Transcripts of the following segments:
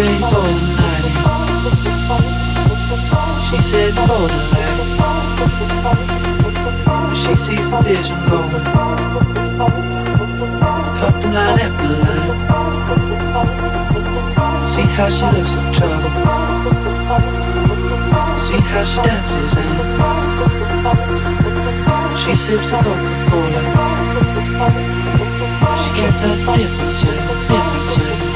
been borderline. She said borderline. She sees the vision going. Couple line after line. See how she looks in trouble. See how she dances and she sips a Coca Cola. She gets a different difference, different the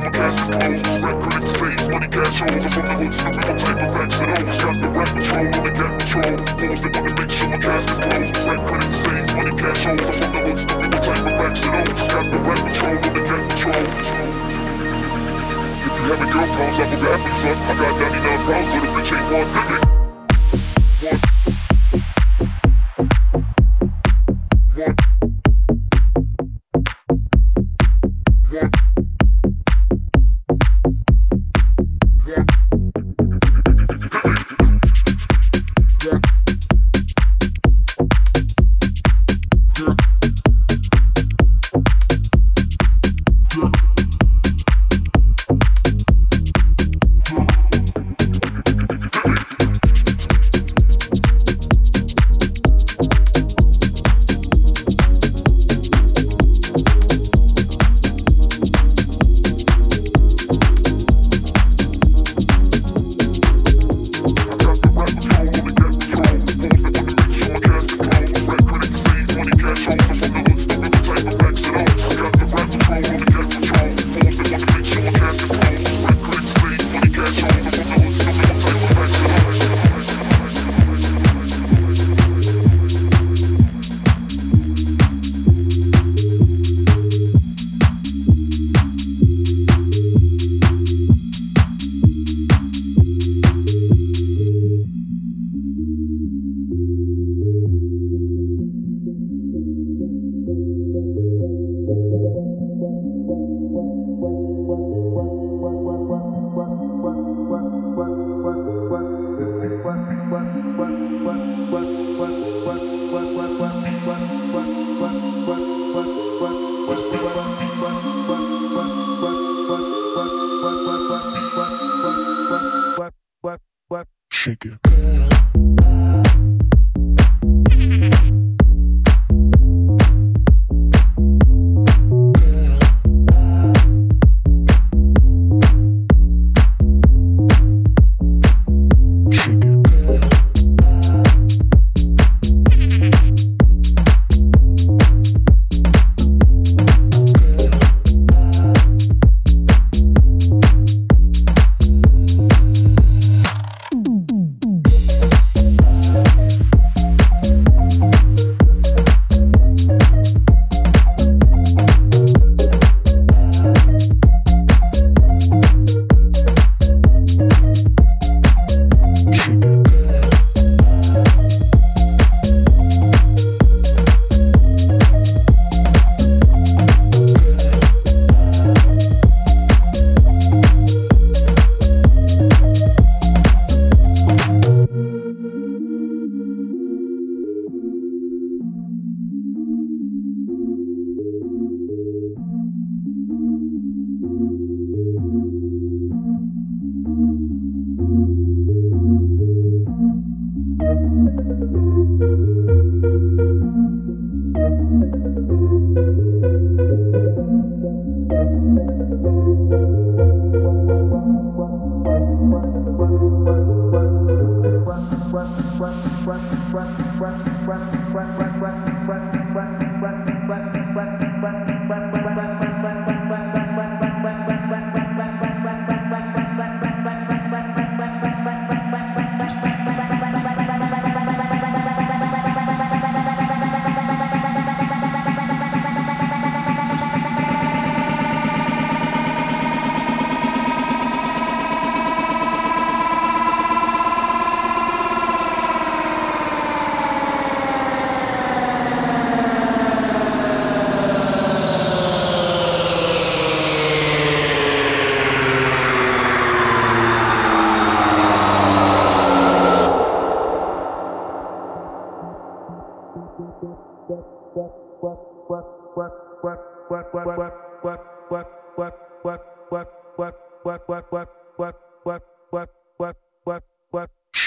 Super cash disposals, record in space, money cash holes. I'm from the hood, Snoopy, type of facts It always got the rap patrol on the gap patrol. Fools, they wanna make sure my cash disposals, rap credit to money cash holes. I'm from the hood, Snoopy, type of facts It always got the rap patrol on the gap patrol. If you have a girl problems, I will be happy, son. I got 99 problems, but if bitch ain't one, pick it.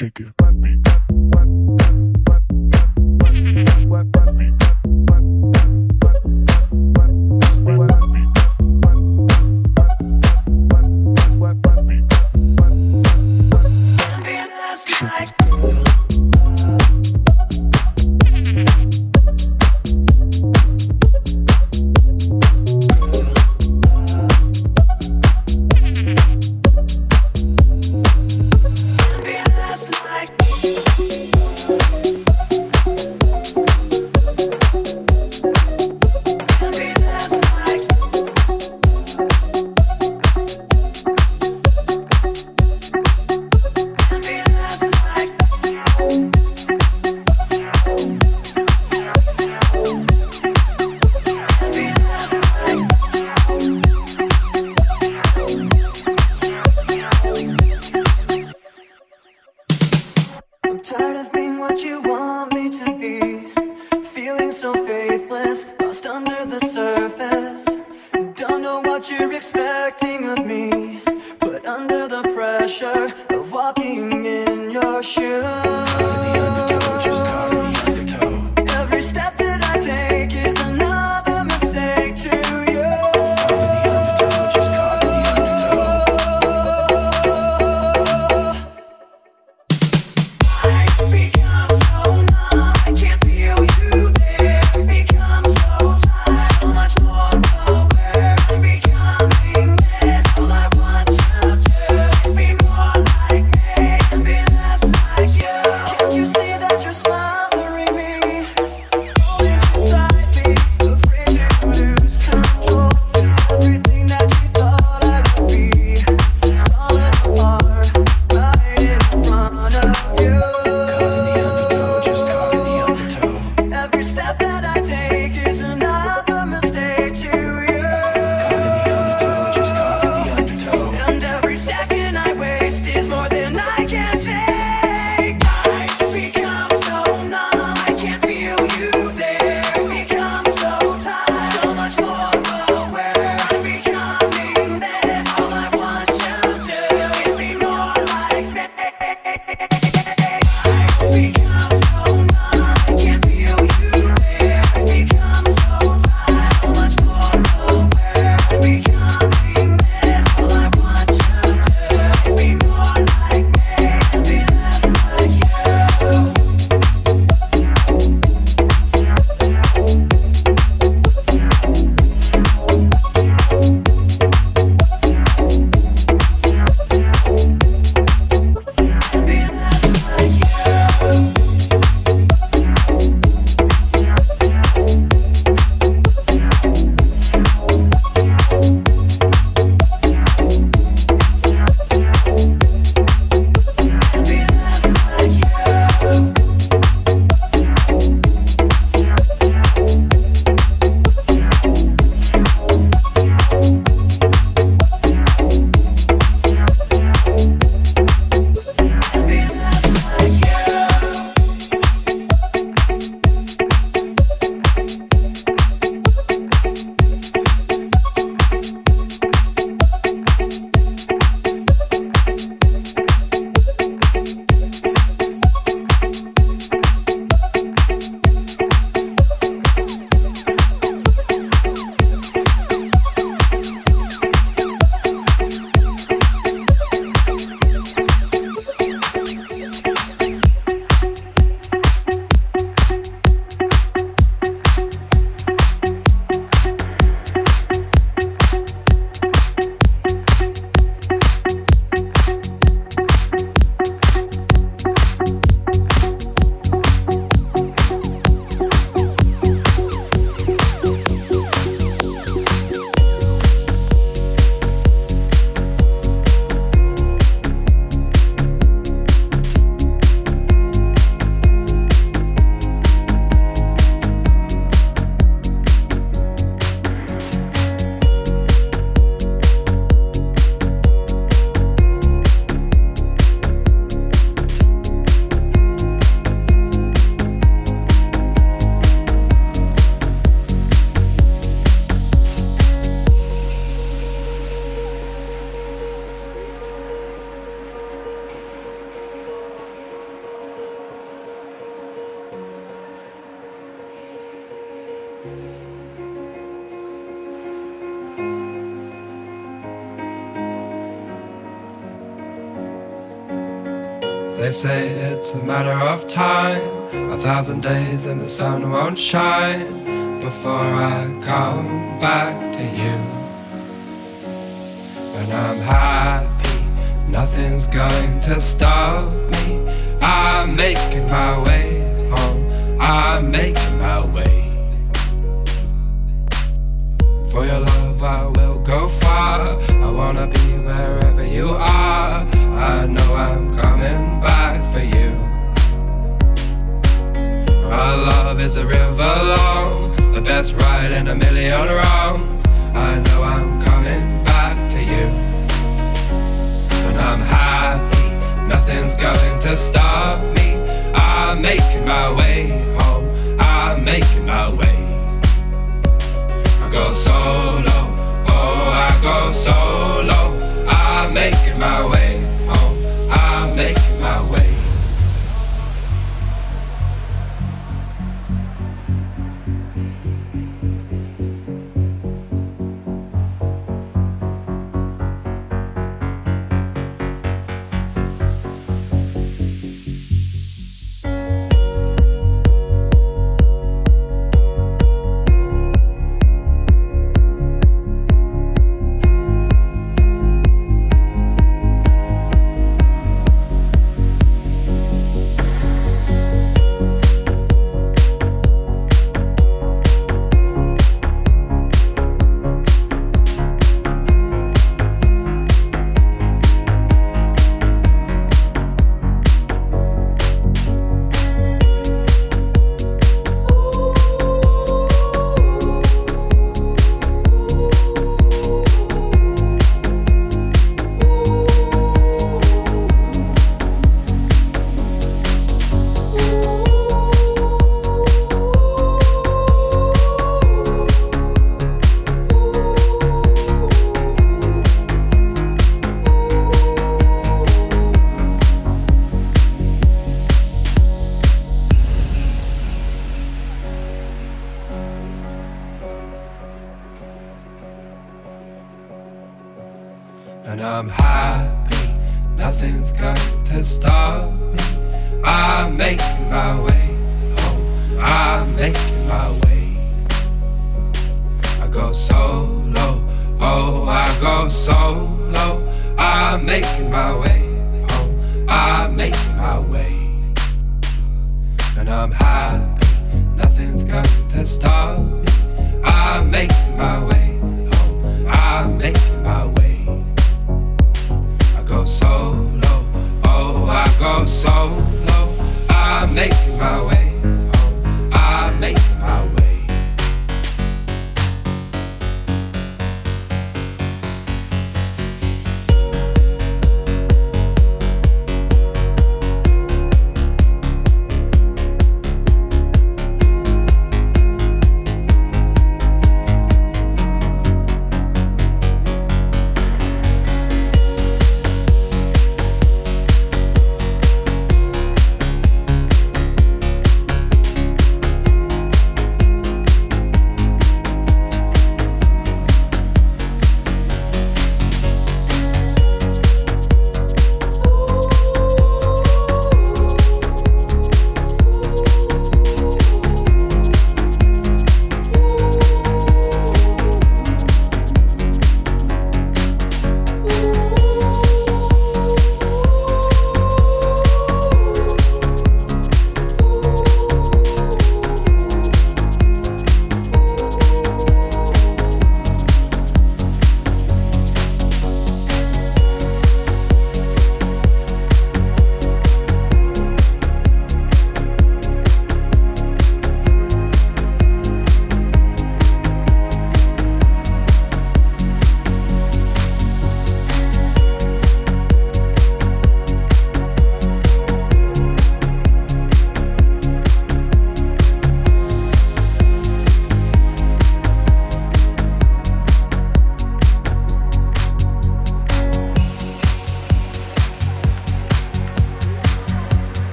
Like you say it's a matter of time, a thousand days and the sun won't shine before I come back to you. And I'm happy, nothing's going to stop me. I'm making my way home, I'm making my way. For your love, I will go far. I wanna be wherever you are. I know I'm coming back is a river long, the best ride in a million rounds. I know I'm coming back to you. And I'm happy, nothing's going to stop me. I'm making my way home, I'm making my way I go solo. Oh, I go solo. I'm making my way home. I'm making my way.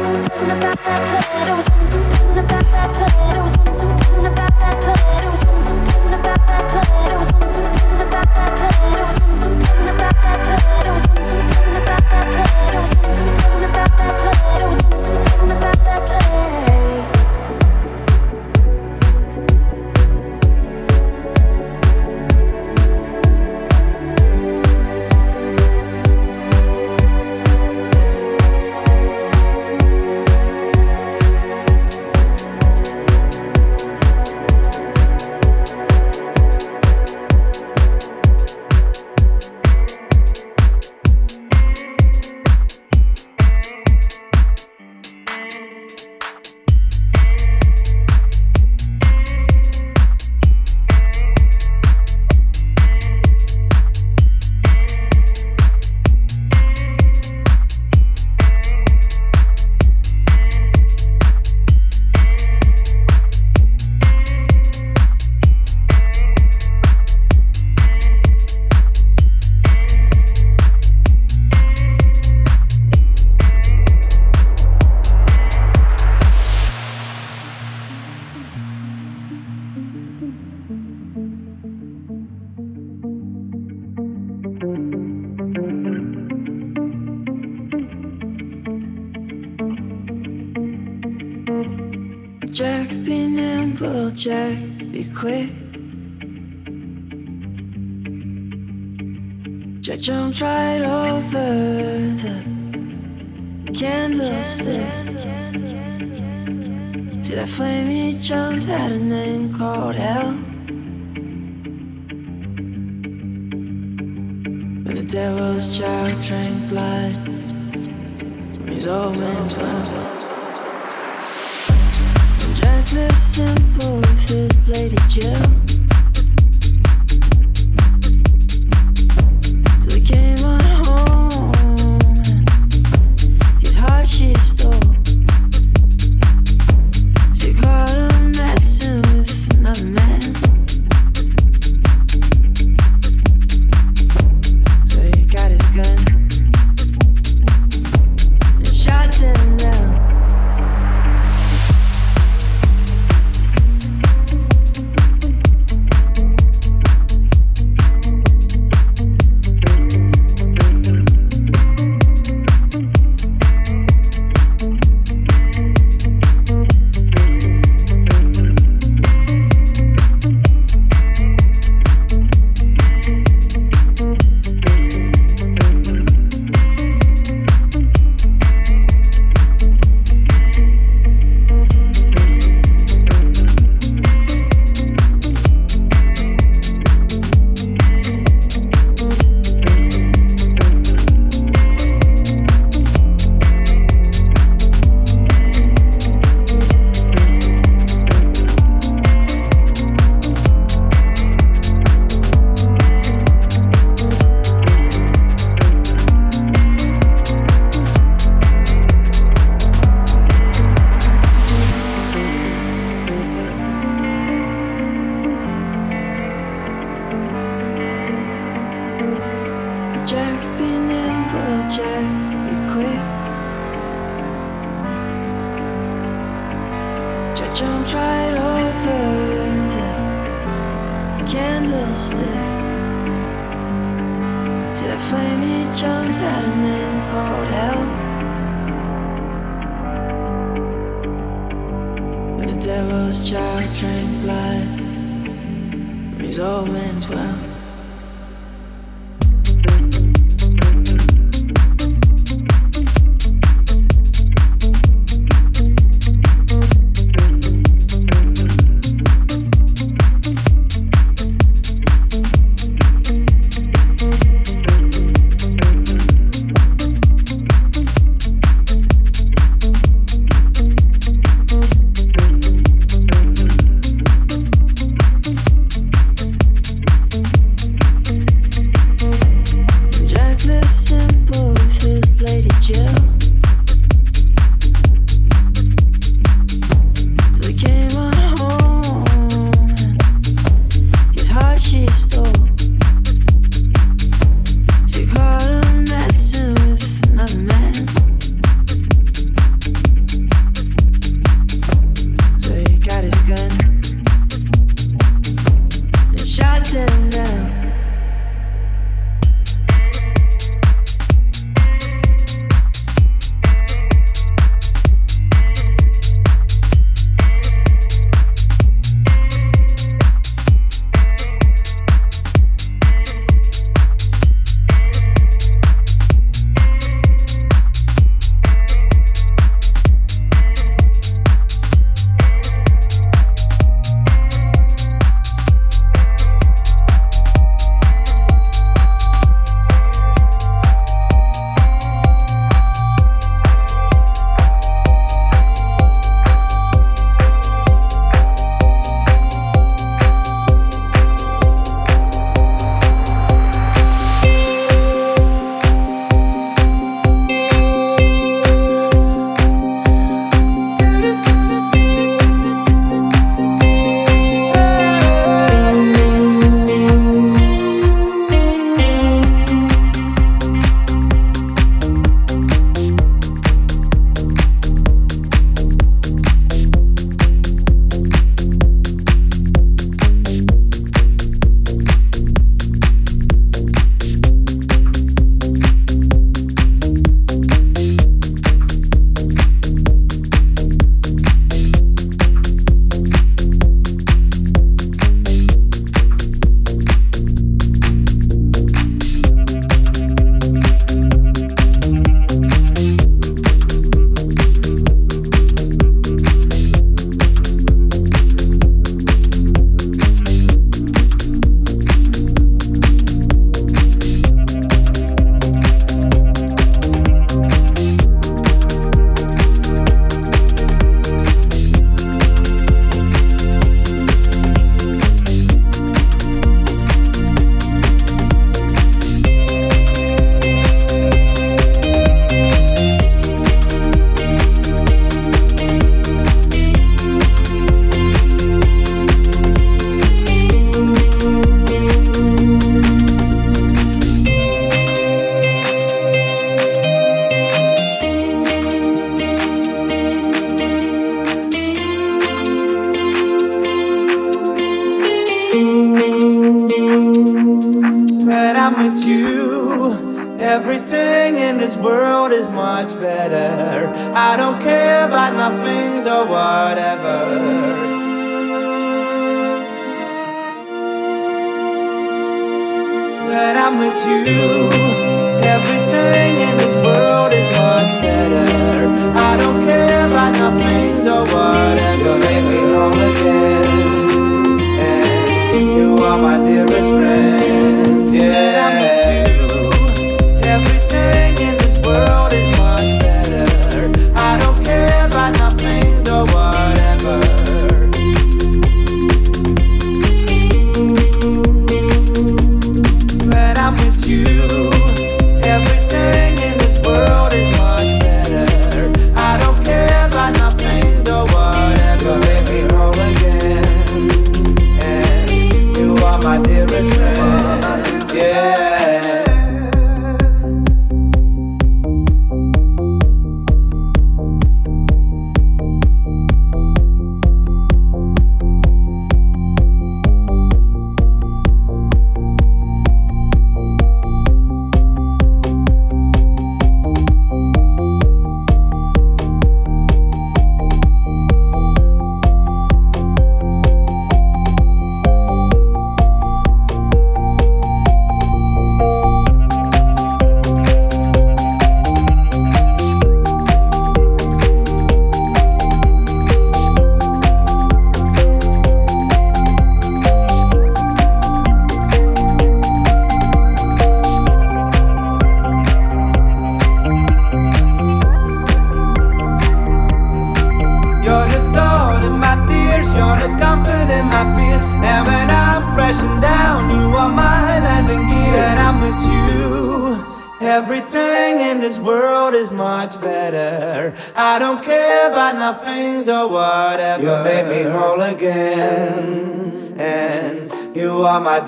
It wasn't about that plan. it was jumped right over the candlestick. See that flame he jumped had a name called hell. And the devil's child drank blood. And he's all wins, Jack lives simple with his lady Jill.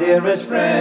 Dearest friend.